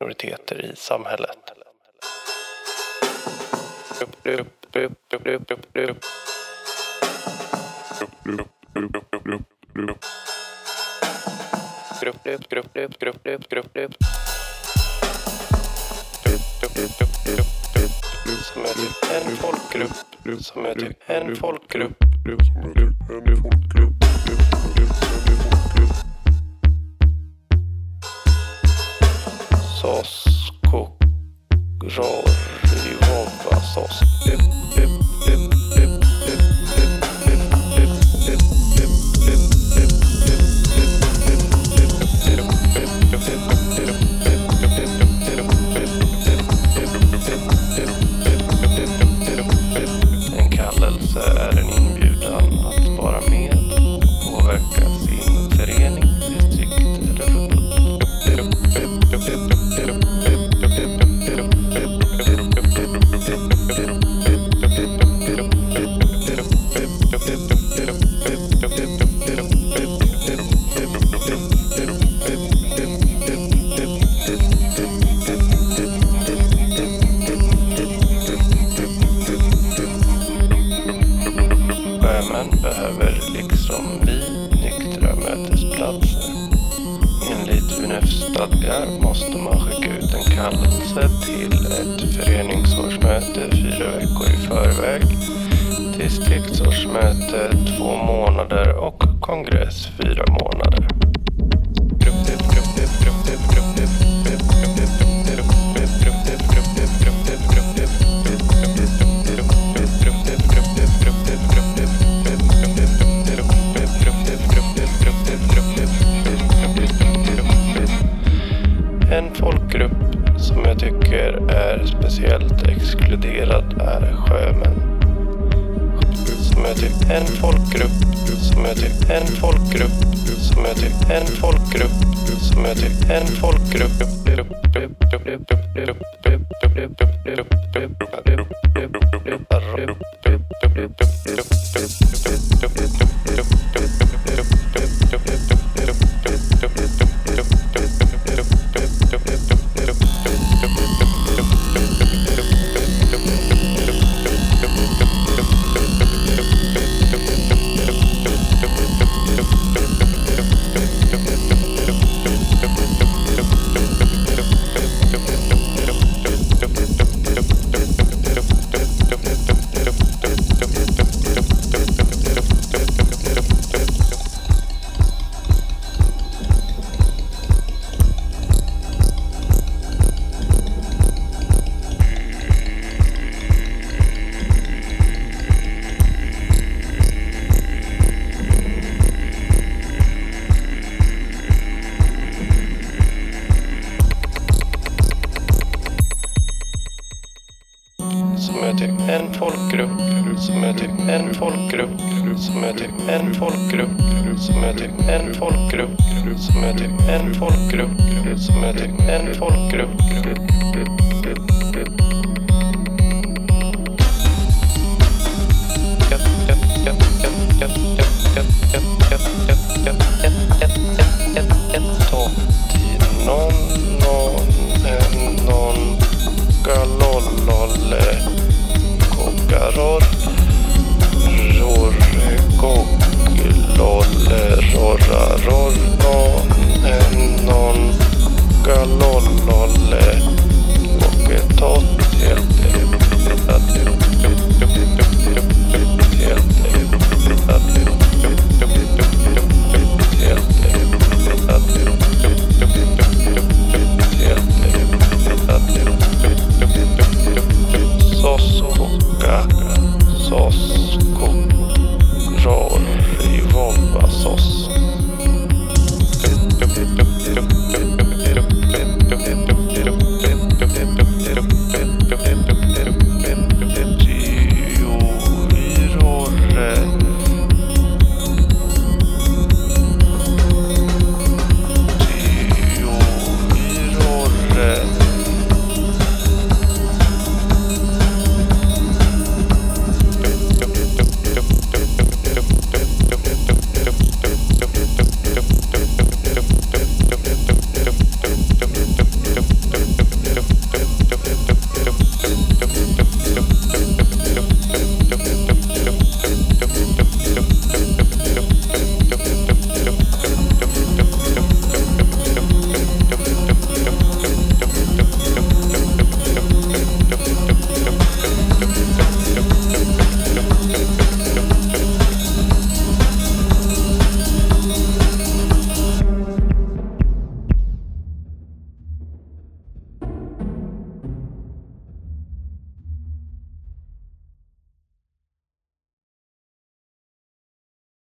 minoriteter i samhället. Som är typ en folkgrupp. Som är typ en folkgrupp. Som är typ en folkgrupp. sos, kuk, żor, liwowa, sos, pip, pip. Nyktra mötesplatser. Enligt UNEFs stadgar måste man skicka ut en kallelse till ett föreningsårsmöte fyra veckor i förväg, distriktsårsmöte två månader och kongress fyra månader. En folkgrupp som jag tycker är speciellt exkluderad är sjömän. Som jag tycker en folkgrupp, som jag tycker en folkgrupp, som jag tycker en folkgrupp, som jag tycker en folkgrupp. En folkgrupp, som är tycker en folkgrupp, som är tycker en folkgrupp, som är tycker en folkgrupp, som är tycker en folkgrupp, som är tycker en folkgrupp.